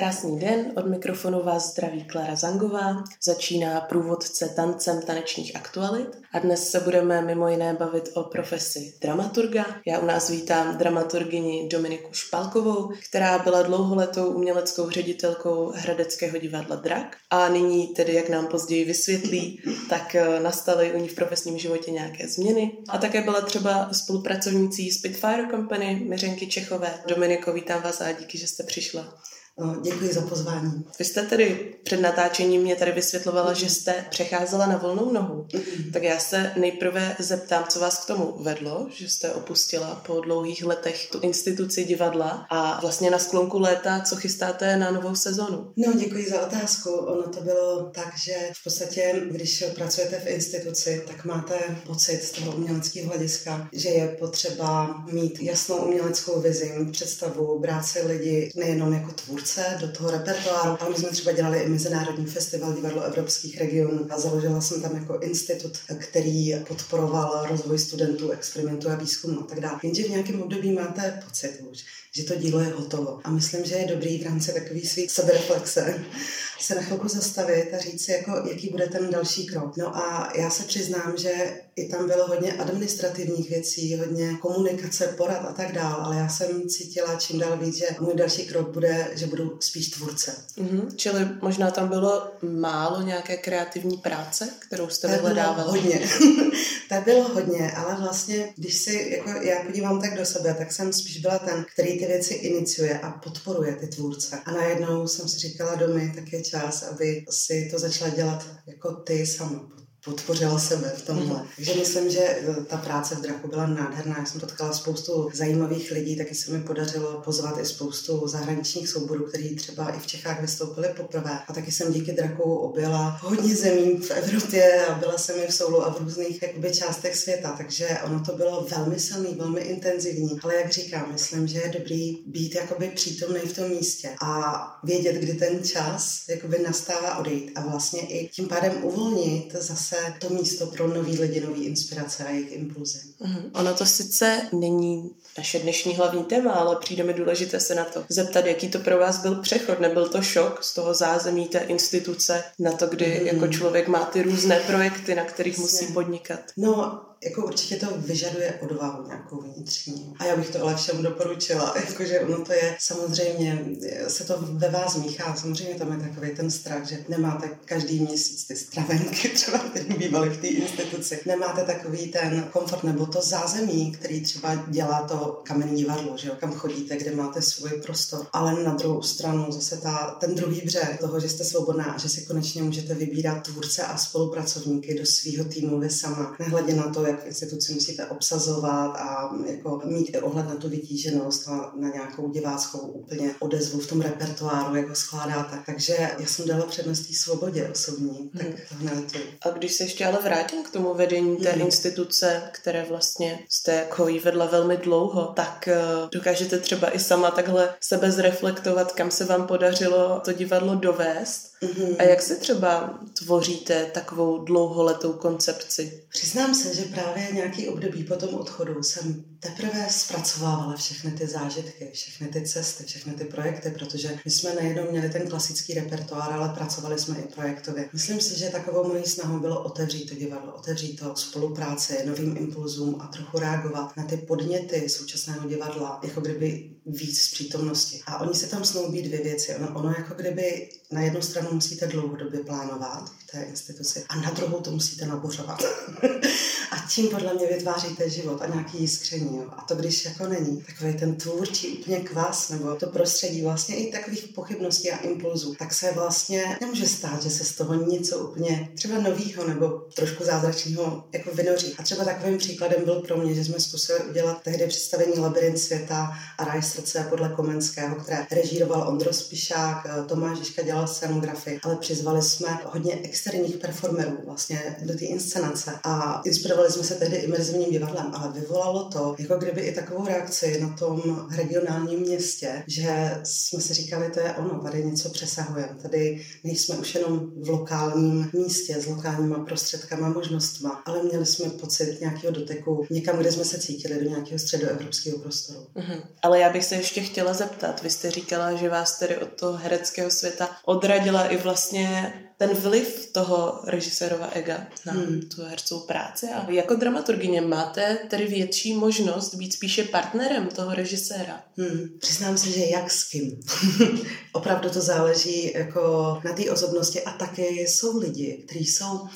Krásný den, od mikrofonu vás zdraví Klara Zangová. Začíná průvodce tancem tanečních aktualit a dnes se budeme mimo jiné bavit o profesi dramaturga. Já u nás vítám dramaturgyni Dominiku Špalkovou, která byla dlouholetou uměleckou ředitelkou Hradeckého divadla Drak a nyní tedy, jak nám později vysvětlí, tak eh, nastaly u ní v profesním životě nějaké změny. A také byla třeba spolupracovnící Spitfire Company Miřenky Čechové. Dominiko, vítám vás a díky, že jste přišla. No, děkuji za pozvání. Vy jste tedy před natáčením mě tady vysvětlovala, že jste přecházela na volnou nohu. Tak já se nejprve zeptám, co vás k tomu vedlo, že jste opustila po dlouhých letech tu instituci divadla a vlastně na sklonku léta, co chystáte na novou sezonu? No, děkuji za otázku. Ono to bylo tak, že v podstatě, když pracujete v instituci, tak máte pocit z toho uměleckého hlediska, že je potřeba mít jasnou uměleckou vizi, představu, brát se lidi nejenom jako tvůrce, tvůrce do toho repertoáru. Ale my jsme třeba dělali i Mezinárodní festival divadlo evropských regionů a založila jsem tam jako institut, který podporoval rozvoj studentů, experimentů a výzkumu a tak dále. Jenže v nějakém období máte pocit už, že to dílo je hotovo. A myslím, že je dobrý v rámci takový svý sebereflexe se na chvilku zastavit a říct si, jako, jaký bude ten další krok. No a já se přiznám, že i tam bylo hodně administrativních věcí, hodně komunikace, porad a tak dál, ale já jsem cítila čím dál víc, že můj další krok bude, že budu spíš tvůrce. Mm-hmm. Čili možná tam bylo málo nějaké kreativní práce, kterou jste vyhledávala? hodně. tak bylo hodně, ale vlastně, když si jako já podívám tak do sebe, tak jsem spíš byla ten, který ty věci iniciuje a podporuje ty tvůrce. A najednou jsem si říkala, domy, tak je čas, aby si to začala dělat jako ty sama podpořila sebe v tomhle. Mm. Takže myslím, že eh, ta práce v Draku byla nádherná. Já jsem potkala spoustu zajímavých lidí, taky se mi podařilo pozvat i spoustu zahraničních souborů, kteří třeba i v Čechách vystoupili poprvé. A taky jsem díky Draku objela hodně zemí v Evropě a byla jsem i v Soulu a v různých jakoby, částech světa. Takže ono to bylo velmi silný, velmi intenzivní. Ale jak říkám, myslím, že je dobrý být jakoby přítomný v tom místě a vědět, kdy ten čas jakoby nastává odejít a vlastně i tím pádem uvolnit zase zase to místo pro nový lidi, nový inspirace a jejich impulzy. Mm-hmm. Ono to sice není naše dnešní hlavní téma, ale přijde mi důležité se na to zeptat, jaký to pro vás byl přechod. Nebyl to šok z toho zázemí té instituce na to, kdy mm. jako člověk má ty různé projekty, na kterých Jasně. musí podnikat? No, jako určitě to vyžaduje odvahu nějakou vnitřní. A já bych to ale všem doporučila, jakože ono to je samozřejmě, se to ve vás míchá, samozřejmě tam je takový ten strach, že nemáte každý měsíc ty stravenky třeba, které bývaly v té instituci. Nemáte takový ten komfort nebo to zázemí, který třeba dělá to kamenný divadlo, že jo, kam chodíte, kde máte svůj prostor. Ale na druhou stranu zase ta, ten druhý břeh toho, že jste svobodná že si konečně můžete vybírat tvůrce a spolupracovníky do svého týmu vy sama. Nehledě na to, jak instituci musíte obsazovat a jako mít i ohled na tu vytíženost a na nějakou diváckou úplně odezvu v tom repertoáru, jak ho skládáte. Takže já jsem dala přednost té svobodě osobní, tak hmm. to A když se ještě ale vrátím k tomu vedení té hmm. instituce, které vlastně jste jako jí vedla velmi dlouho, tak eh, dokážete třeba i sama takhle sebe zreflektovat, kam se vám podařilo to divadlo dovést Mm-hmm. A jak se třeba tvoříte takovou dlouholetou koncepci? Přiznám se, že právě nějaký období po tom odchodu jsem teprve zpracovávala všechny ty zážitky, všechny ty cesty, všechny ty projekty, protože my jsme nejenom měli ten klasický repertoár, ale pracovali jsme i projektově. Myslím si, že takovou mojí snahou bylo otevřít to divadlo, otevřít to spolupráci, novým impulzům a trochu reagovat na ty podněty současného divadla, jako kdyby víc z přítomnosti. A oni se tam snoubí dvě věci. Ono, ono jako kdyby na jednu stranu musíte dlouhodobě plánovat v té instituci a na druhou to musíte nabořovat. a tím podle mě vytváříte život a nějaký jiskření. Jo. A to, když jako není takový ten tvůrčí úplně kvas nebo to prostředí vlastně i takových pochybností a impulzů, tak se vlastně nemůže stát, že se z toho něco úplně třeba novýho nebo trošku zázračného jako vynoří. A třeba takovým příkladem byl pro mě, že jsme zkusili udělat tehdy představení Labirint světa a Raj srdce podle Komenského, které režíroval Ondro Spišák, Tomáš Žižka dělal scenografii, ale přizvali jsme hodně externích performerů vlastně do té inscenace a inspirovali jsme se tehdy imerzivním divadlem, ale vyvolalo to jako kdyby i takovou reakci na tom regionálním městě, že jsme si říkali, to je ono, tady něco přesahujeme, tady nejsme už jenom v lokálním místě s lokálníma prostředkama, možnostma, ale měli jsme pocit nějakého doteku někam, kde jsme se cítili, do nějakého středoevropského prostoru. Mm-hmm. Ale já bych se ještě chtěla zeptat, vy jste říkala, že vás tedy od toho hereckého světa odradila i vlastně ten vliv toho režisérova ega na hmm. tu hercovou práci. A jako dramaturgině máte tedy větší možnost být spíše partnerem toho režiséra? Hmm. Přiznám se, že jak s kým. Opravdu to záleží jako na té osobnosti a taky jsou lidi, kteří jsou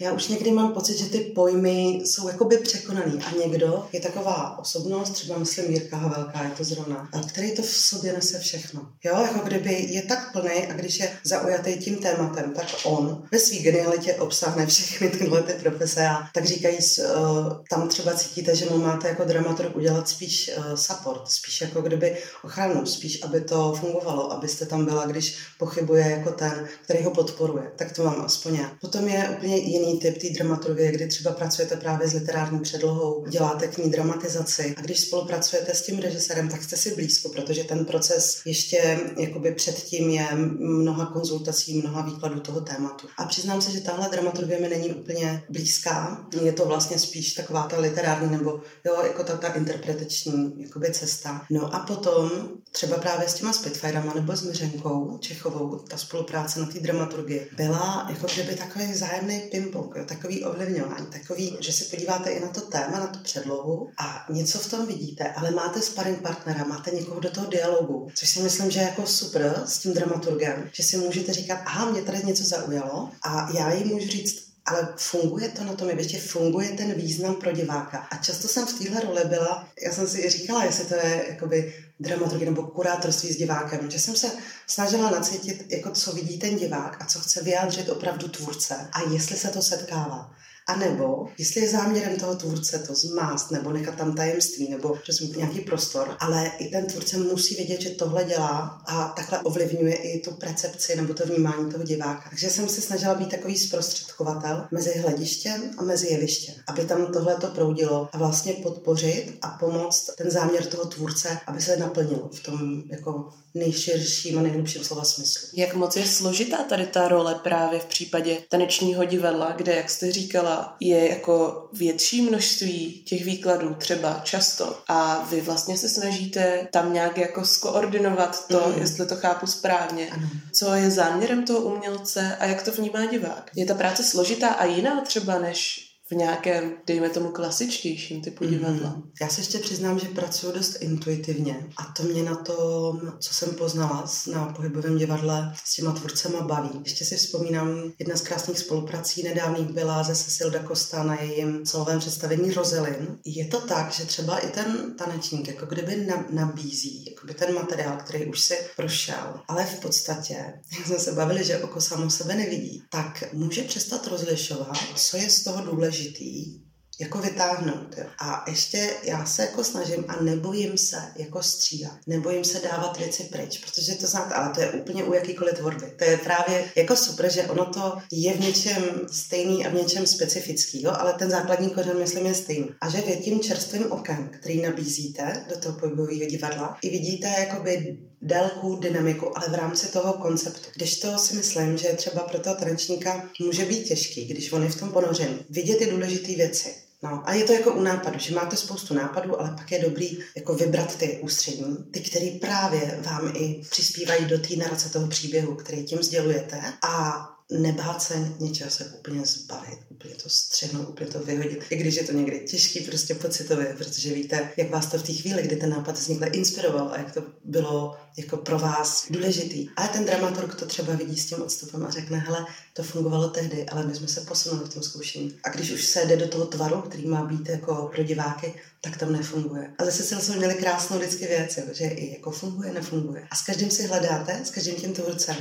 já už někdy mám pocit, že ty pojmy jsou jakoby překonaný a někdo je taková osobnost, třeba myslím Jirka Havelka, je to zrovna, který to v sobě nese všechno. Jo, jako kdyby je tak plný a když je zaujatý tím tématem, tak on ve své genialitě obsáhne všechny tyhle ty profese a tak říkají, uh, tam třeba cítíte, že mu máte jako dramaturg udělat spíš uh, support, spíš jako kdyby ochranu, spíš aby to fungovalo, abyste tam byla, když pochybuje jako ten, který ho podporuje. Tak to mám aspoň já. Potom je úplně jiný jiný typ té dramaturgie, kdy třeba pracujete právě s literární předlohou, děláte k ní dramatizaci a když spolupracujete s tím režisérem, tak jste si blízko, protože ten proces ještě jakoby předtím je mnoha konzultací, mnoha výkladů toho tématu. A přiznám se, že tahle dramaturgie mi není úplně blízká. Je to vlastně spíš taková ta literární nebo jo, jako ta, ta interpretační jakoby cesta. No a potom třeba právě s těma Spitfirema nebo s Miřenkou Čechovou, ta spolupráce na té dramaturgii byla jako kdyby takový vzájemný pimpo ping jo, takový ovlivňování, takový, že se podíváte i na to téma, na tu předlohu a něco v tom vidíte, ale máte sparring partnera, máte někoho do toho dialogu, což si myslím, že je jako super s tím dramaturgem, že si můžete říkat, aha, mě tady něco zaujalo a já jí můžu říct, ale funguje to na tom jevišti, funguje ten význam pro diváka. A často jsem v téhle roli byla, já jsem si říkala, jestli to je jakoby dramaturgie nebo kurátorství s divákem, že jsem se snažila nacítit, jako co vidí ten divák a co chce vyjádřit opravdu tvůrce a jestli se to setkává. A nebo, jestli je záměrem toho tvůrce to zmást, nebo nechat tam tajemství, nebo přesně nějaký prostor, ale i ten tvůrce musí vědět, že tohle dělá a takhle ovlivňuje i tu percepci nebo to vnímání toho diváka. Takže jsem se snažila být takový zprostředkovatel mezi hledištěm a mezi jevištěm, aby tam tohle to proudilo a vlastně podpořit a pomoct ten záměr toho tvůrce, aby se naplnil v tom jako nejširším a nejhlubším slova smyslu. Jak moc je složitá tady ta role právě v případě tanečního divadla, kde, jak jste říkala, je jako větší množství těch výkladů třeba často a vy vlastně se snažíte tam nějak jako skoordinovat to, mm. jestli to chápu správně, ano. co je záměrem toho umělce a jak to vnímá divák. Je ta práce složitá a jiná třeba než v nějakém, dejme tomu, klasičtějším typu mhm. divadla. Mm-hmm. Já se ještě přiznám, že pracuji dost intuitivně a to mě na tom, co jsem poznala na pohybovém divadle s těma tvůrcema baví. Ještě si vzpomínám, jedna z krásných spoluprací nedávných byla ze Cecil da Costa na jejím solovém představení Rozelin. Je to tak, že třeba i ten tanečník jako kdyby nabízí jakoby ten materiál, který už si prošel, ale v podstatě, jak jsme se bavili, že oko samo sebe nevidí, tak může přestat rozlišovat, co je z toho důležité důležitý jako vytáhnout. Jo. A ještě já se jako snažím a nebojím se jako stříhat. Nebojím se dávat věci pryč, protože to znáte, ale to je úplně u jakýkoliv tvorby. To je právě jako super, že ono to je v něčem stejný a v něčem specifický, jo, ale ten základní kořen, myslím, je stejný. A že vy tím čerstvým okem, který nabízíte do toho pohybového divadla, i vidíte jakoby délku, dynamiku, ale v rámci toho konceptu. Když to si myslím, že třeba pro toho tanečníka může být těžký, když on je v tom ponořený, vidět ty důležité věci. No a je to jako u nápadu, že máte spoustu nápadů, ale pak je dobrý jako vybrat ty ústřední, ty, které právě vám i přispívají do té narace toho příběhu, který tím sdělujete a nebát se něčeho se úplně zbavit, úplně to střehnout, úplně to vyhodit. I když je to někdy těžký prostě pocitově, protože víte, jak vás to v té chvíli, kdy ten nápad vznikl, inspiroval a jak to bylo jako pro vás důležitý. Ale ten dramaturg to třeba vidí s tím odstupem a řekne, hele, to fungovalo tehdy, ale my jsme se posunuli v tom zkoušení. A když už se jde do toho tvaru, který má být jako pro diváky, tak tam nefunguje. A zase jsme měli krásnou vždycky věc, že i jako funguje, nefunguje. A s každým si hledáte, s každým tím tvůrcem,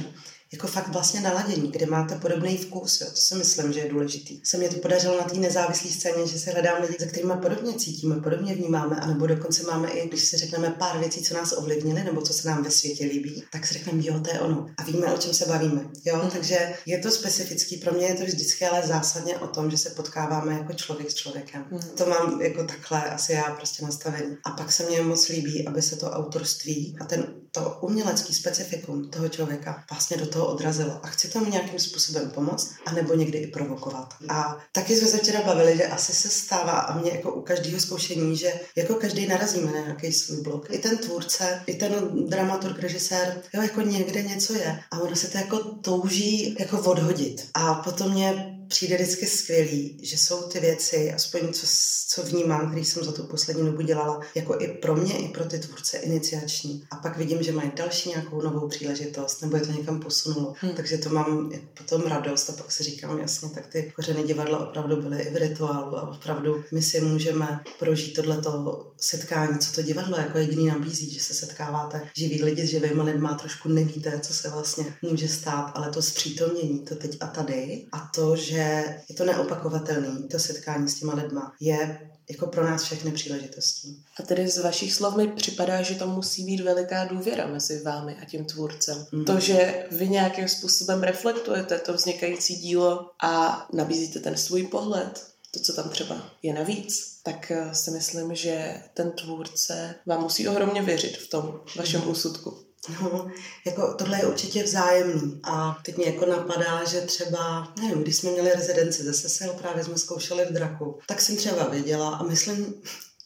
jako fakt vlastně naladění, kde máte podobný vkus, jo, to si myslím, že je důležitý. Se mě to podařilo na té nezávislé scéně, že se hledám lidi, se kterými podobně cítíme, podobně vnímáme, anebo dokonce máme i, když si řekneme pár věcí, co nás ovlivnily, nebo co se nám ve světě líbí, tak si řekneme, jo, to je ono. A víme, o čem se bavíme. Jo, mm. takže je to specifický. Pro mě je to vždycky ale zásadně o tom, že se potkáváme jako člověk s člověkem. Mm. To mám jako takhle asi já prostě nastavení. A pak se mně moc líbí, aby se to autorství a ten to umělecký specifikum toho člověka vlastně do toho odrazilo. A chci tomu nějakým způsobem pomoct, anebo někdy i provokovat. A taky jsme se včera bavili, že asi se stává a mě jako u každého zkoušení, že jako každý narazíme na nějaký svůj blok. I ten tvůrce, i ten dramaturg, režisér, jo, jako někde něco je. A ono se to jako touží jako odhodit. A potom mě přijde vždycky skvělý, že jsou ty věci, aspoň co, co vnímám, který jsem za tu poslední dobu dělala, jako i pro mě, i pro ty tvůrce iniciační. A pak vidím, že mají další nějakou novou příležitost, nebo je to někam posunulo. Hmm. Takže to mám jako potom radost a pak si říkám, jasně, tak ty kořeny divadla opravdu byly i v rituálu a opravdu my si můžeme prožít tohleto setkání, co to divadlo jako jediný nabízí, že se setkáváte živí lidi s živými lidmi, trošku nevíte, co se vlastně může stát, ale to zpřítomnění, to teď a tady a to, že že je to neopakovatelné, to setkání s těma lidma, je jako pro nás všechny příležitostí. A tedy z vašich slov mi připadá, že to musí být veliká důvěra mezi vámi a tím tvůrcem. Mm. To, že vy nějakým způsobem reflektujete to vznikající dílo a nabízíte ten svůj pohled, to, co tam třeba je navíc, tak eh, si myslím, že ten tvůrce vám musí ohromně věřit v tom vašem mm. úsudku. No, jako tohle je určitě vzájemný. A teď mě jako napadá, že třeba, nevím, když jsme měli rezidenci zase se právě jsme zkoušeli v Draku, tak jsem třeba věděla a myslím,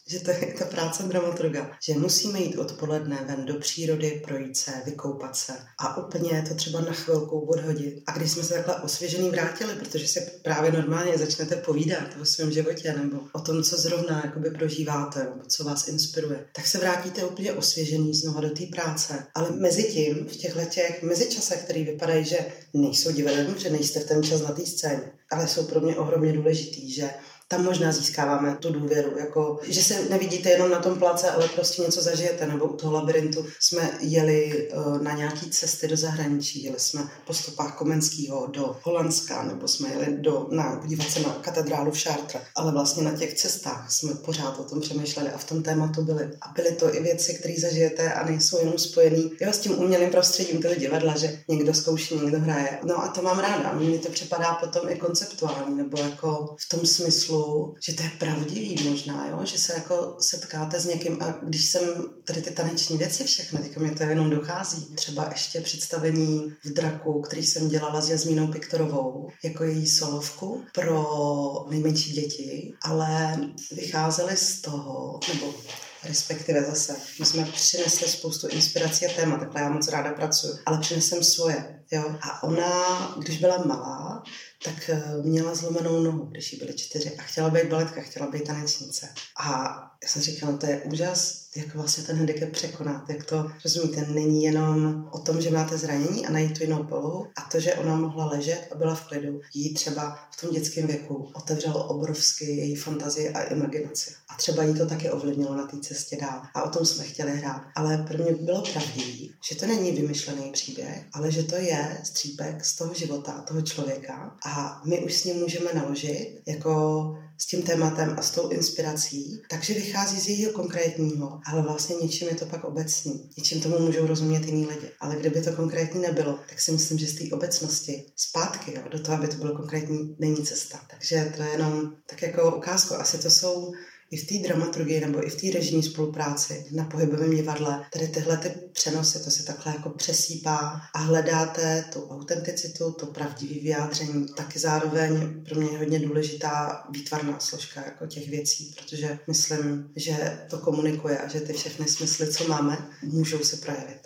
že to je ta práce dramaturga, že musíme jít odpoledne ven do přírody, projít se, vykoupat se a úplně to třeba na chvilku odhodit. A když jsme se takhle osvěžený vrátili, protože se právě normálně začnete povídat o svém životě nebo o tom, co zrovna jakoby prožíváte nebo co vás inspiruje, tak se vrátíte úplně osvěžený znova do té práce. Ale mezi tím, v těchto těch mezičasech, které vypadají, že nejsou divadelní, že nejste v ten čas na té scéně, ale jsou pro mě ohromně důležitý, že tam možná získáváme tu důvěru, jako, že se nevidíte jenom na tom place, ale prostě něco zažijete, nebo u toho labirintu jsme jeli uh, na nějaký cesty do zahraničí, jeli jsme po stopách Komenského do Holandska, nebo jsme jeli do, na, podívat se na katedrálu v Chartres, ale vlastně na těch cestách jsme pořád o tom přemýšleli a v tom tématu byly. A byly to i věci, které zažijete a nejsou jenom spojený jo, s tím umělým prostředím toho divadla, že někdo zkouší, někdo hraje. No a to mám ráda. Mně to připadá potom i konceptuální, nebo jako v tom smyslu, že to je pravdivý možná, jo? že se jako setkáte s někým a když jsem tady ty taneční věci všechny, teďka mě to jenom dochází. Třeba ještě představení v Draku, který jsem dělala s Jazmínou Piktorovou, jako její solovku pro nejmenší děti, ale vycházely z toho, nebo respektive zase, my jsme přinesli spoustu inspirací a témat, takhle já moc ráda pracuji, ale přinesem svoje, jo. A ona, když byla malá, tak eh, měla zlomenou nohu, když jí byly čtyři a chtěla být baletka, chtěla být tanečnice. A já jsem říkala, no to je úžas, jak vlastně ten handicap překonat, jak to, rozumíte, není jenom o tom, že máte zranění a najít tu jinou polohu a to, že ona mohla ležet a byla v klidu, jí třeba v tom dětském věku otevřelo obrovsky její fantazii a imaginaci. A třeba jí to taky ovlivnilo na té cestě dál. A o tom jsme chtěli hrát. Ale pro mě bylo pravdivé, že to není vymyšlený příběh, ale že to je střípek z toho života, toho člověka a my už s ním můžeme naložit jako s tím tématem a s tou inspirací, takže vychází z jejího konkrétního, ale vlastně něčím je to pak obecný. Něčím tomu můžou rozumět jiní lidi. Ale kdyby to konkrétní nebylo, tak si myslím, že z té obecnosti zpátky jo, do toho, aby to bylo konkrétní, není cesta. Takže to je jenom tak jako ukázku. Asi to jsou i v té dramaturgii nebo i v té režijní spolupráci na pohybovém divadle, tady tyhle ty přenosy, to se takhle jako přesípá a hledáte tu autenticitu, to pravdivé vyjádření, taky zároveň pro mě je hodně důležitá výtvarná složka jako těch věcí, protože myslím, že to komunikuje a že ty všechny smysly, co máme, můžou se projevit.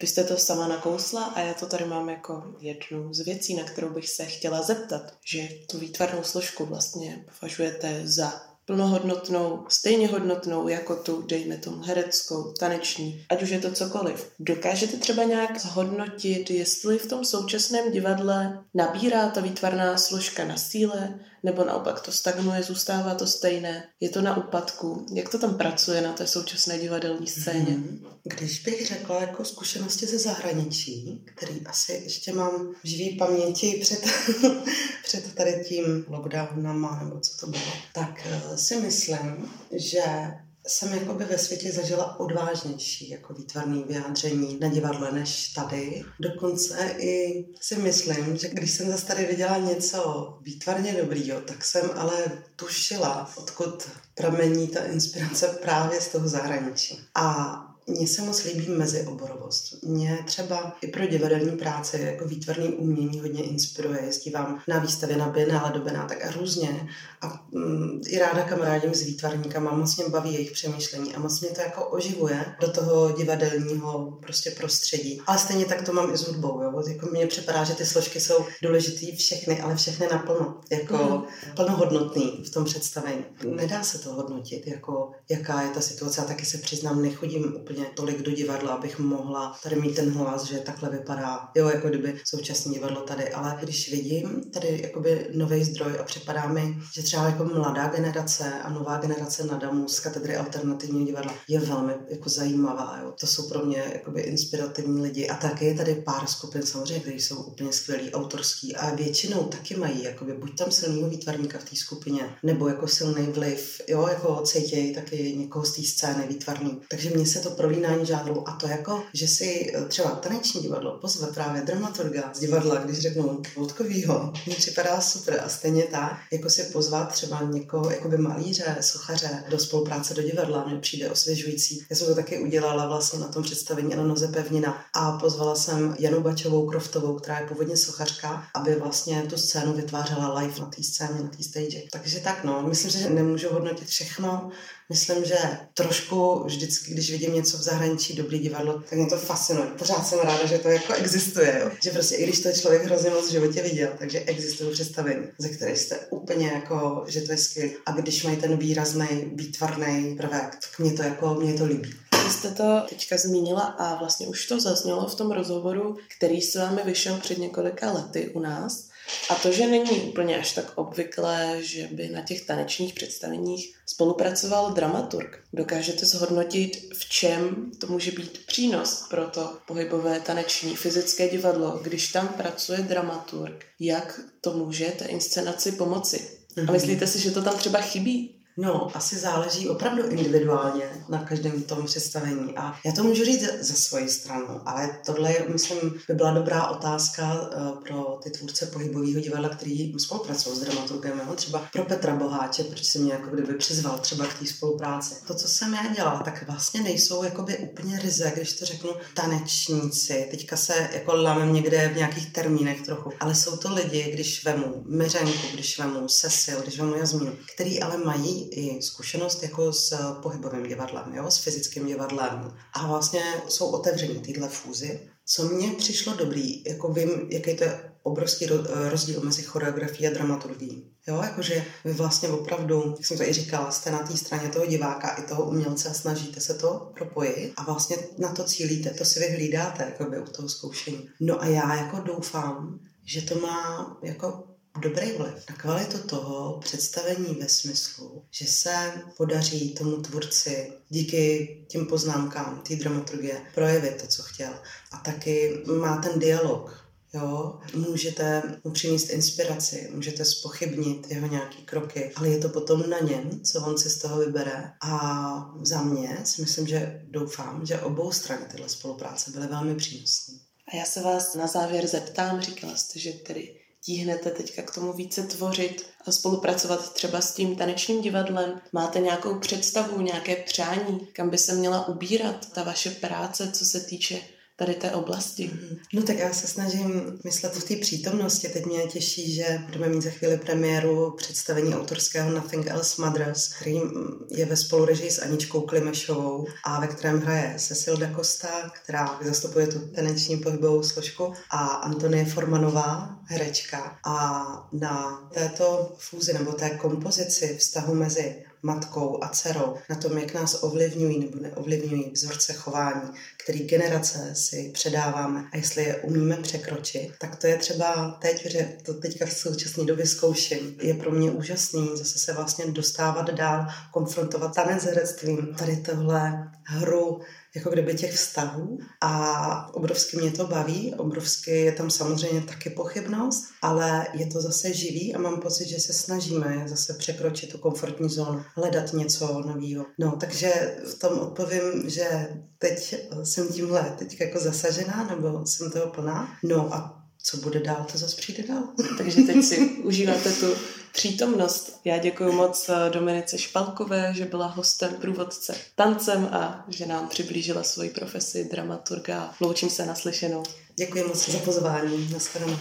Vy jste to sama nakousla a já to tady mám jako jednu z věcí, na kterou bych se chtěla zeptat, že tu výtvarnou složku vlastně považujete za plnohodnotnou, stejně hodnotnou jako tu, dejme tomu, hereckou, taneční, ať už je to cokoliv. Dokážete třeba nějak zhodnotit, jestli v tom současném divadle nabírá ta výtvarná složka na síle, nebo naopak to stagnuje, zůstává to stejné, je to na úpadku. Jak to tam pracuje na té současné divadelní scéně? Hmm. Když bych řekla jako zkušenosti ze zahraničí, který asi ještě mám v živý paměti před, před tady tím lockdownem, nebo co to bylo, tak eh, si myslím, že jsem jakoby ve světě zažila odvážnější jako výtvarný vyjádření na divadle než tady. Dokonce i si myslím, že když jsem zase tady viděla něco výtvarně dobrýho, tak jsem ale tušila, odkud pramení ta inspirace právě z toho zahraničí. A mně se moc líbí mezioborovost. Mě třeba i pro divadelní práce jako výtvarný umění hodně inspiruje. Jezdívám na výstavě na Biennále do Benátek a různě. A mm, i ráda kamarádím s výtvarníkama, moc mě baví jejich přemýšlení a moc mě to jako oživuje do toho divadelního prostě prostředí. Ale stejně tak to mám i s hudbou. Jo? Jako mně připadá, že ty složky jsou důležitý všechny, ale všechny naplno. Jako mm. plnohodnotný v tom představení. Nedá se to hodnotit, jako jaká je ta situace. A taky se přiznám, nechodím úplně úplně tolik do divadla, abych mohla tady mít ten hlas, že takhle vypadá, jo, jako kdyby současné divadlo tady, ale když vidím tady jakoby nový zdroj a připadá mi, že třeba jako mladá generace a nová generace Nadamu z katedry alternativního divadla je velmi jako zajímavá, jo. To jsou pro mě jakoby inspirativní lidi a taky je tady pár skupin samozřejmě, které jsou úplně skvělí, autorský a většinou taky mají jakoby buď tam silného výtvarníka v té skupině, nebo jako silný vliv, jo, jako cítějí taky někoho z té scény výtvarný. Takže mně se to prolínání žádrů a to jako, že si eh, třeba taneční divadlo pozve právě dramaturga z divadla, když řeknu Vodkovýho, mi připadá super a stejně tak, jako si pozvat třeba někoho, jako by malíře, sochaře do spolupráce do divadla, mi přijde osvěžující. Já jsem to taky udělala vlastně na tom představení na noze pevnina a pozvala jsem Janu Bačovou Kroftovou, která je původně sochařka, aby vlastně tu scénu vytvářela live na té scéně, na té stage. Takže tak no, myslím, že nemůžu hodnotit všechno, myslím, že trošku vždycky, když vidím něco v zahraničí, dobrý divadlo, tak mě to fascinuje. Pořád jsem ráda, že to jako existuje. Jo. Že prostě i když to člověk hrozně moc v životě viděl, takže existují představení, ze kterých jste úplně jako, že to je skvělé. A když mají ten výrazný, výtvarný prvek, tak mě to jako, mě to líbí. Vy jste to teďka zmínila a vlastně už to zaznělo v tom rozhovoru, který s vámi vyšel před několika lety u nás. A to, že není úplně až tak obvyklé, že by na těch tanečních představeních spolupracoval dramaturg. Dokážete zhodnotit, v čem to může být přínos pro to pohybové taneční fyzické divadlo, když tam pracuje dramaturg, jak to může té inscenaci pomoci? A mhm. myslíte si, že to tam třeba chybí? No, asi záleží opravdu individuálně na každém tom představení. A já to můžu říct ze svojí strany, ale tohle, myslím, by byla dobrá otázka uh, pro ty tvůrce pohybového divadla, který spolupracují s dramaturgem. Jo? Třeba pro Petra Boháče, proč si mě jako kdyby přizval třeba k té spolupráci. To, co jsem já dělala, tak vlastně nejsou jakoby úplně ryze, když to řeknu, tanečníci. Teďka se jako lamem někde v nějakých termínech trochu, ale jsou to lidi, když vemu Myřenku, když vemu Sesil, když vemu Jazmínu, který ale mají i zkušenost jako s pohybovým divadlem, jo, s fyzickým divadlem a vlastně jsou otevřeny tyhle fúzy. Co mně přišlo dobrý, jako vím, jaký to je obrovský rozdíl mezi choreografií a dramaturgií. Jo, jakože vy vlastně opravdu, jak jsem to i říkala, jste na té straně toho diváka i toho umělce a snažíte se to propojit a vlastně na to cílíte, to si vyhlídáte jako by u toho zkoušení. No a já jako doufám, že to má jako dobrý vliv na kvalitu toho představení ve smyslu, že se podaří tomu tvůrci díky těm poznámkám té dramaturgie projevit to, co chtěl. A taky má ten dialog, Jo, můžete mu přinést inspiraci, můžete spochybnit jeho nějaké kroky, ale je to potom na něm, co on si z toho vybere. A za mě si myslím, že doufám, že obou strany tyhle spolupráce byly velmi přínosné. A já se vás na závěr zeptám, říkala jste, že tedy tíhnete teďka k tomu více tvořit a spolupracovat třeba s tím tanečním divadlem? Máte nějakou představu, nějaké přání, kam by se měla ubírat ta vaše práce, co se týče tady té oblasti. Mhm. No tak já se snažím myslet v té přítomnosti. Teď mě těší, že budeme mít za chvíli premiéru představení autorského Nothing Else Mothers, který je ve spolurežii s Aničkou Klimešovou a ve kterém hraje Cecil da Costa, která zastupuje tu taneční pohybovou složku a Antonie Formanová herečka a na této fúzi nebo té kompozici vztahu mezi matkou a dcerou, na tom, jak nás ovlivňují nebo neovlivňují vzorce chování, který generace si předáváme. A jestli je umíme překročit, tak to je třeba teď, že to teďka v současné době zkouším, je pro mě úžasný zase se vlastně dostávat dál, konfrontovat tanec herectvím, tady tohle hru jako kdyby těch vztahů a obrovsky mě to baví, obrovsky je tam samozřejmě taky pochybnost, ale je to zase živý a mám pocit, že se snažíme zase překročit tu komfortní zónu, hledat něco nového. No, takže v tom odpovím, že teď jsem tímhle teď jako zasažená, nebo jsem toho plná. No a co bude dál, to zase přijde dál. Takže teď si užíváte tu přítomnost. Já děkuji moc eh, Dominice Špalkové, že byla hostem průvodce tancem a že nám přiblížila svoji profesi dramaturga. Loučím se naslyšenou. Děkuji moc za pozvání. Naschledanou.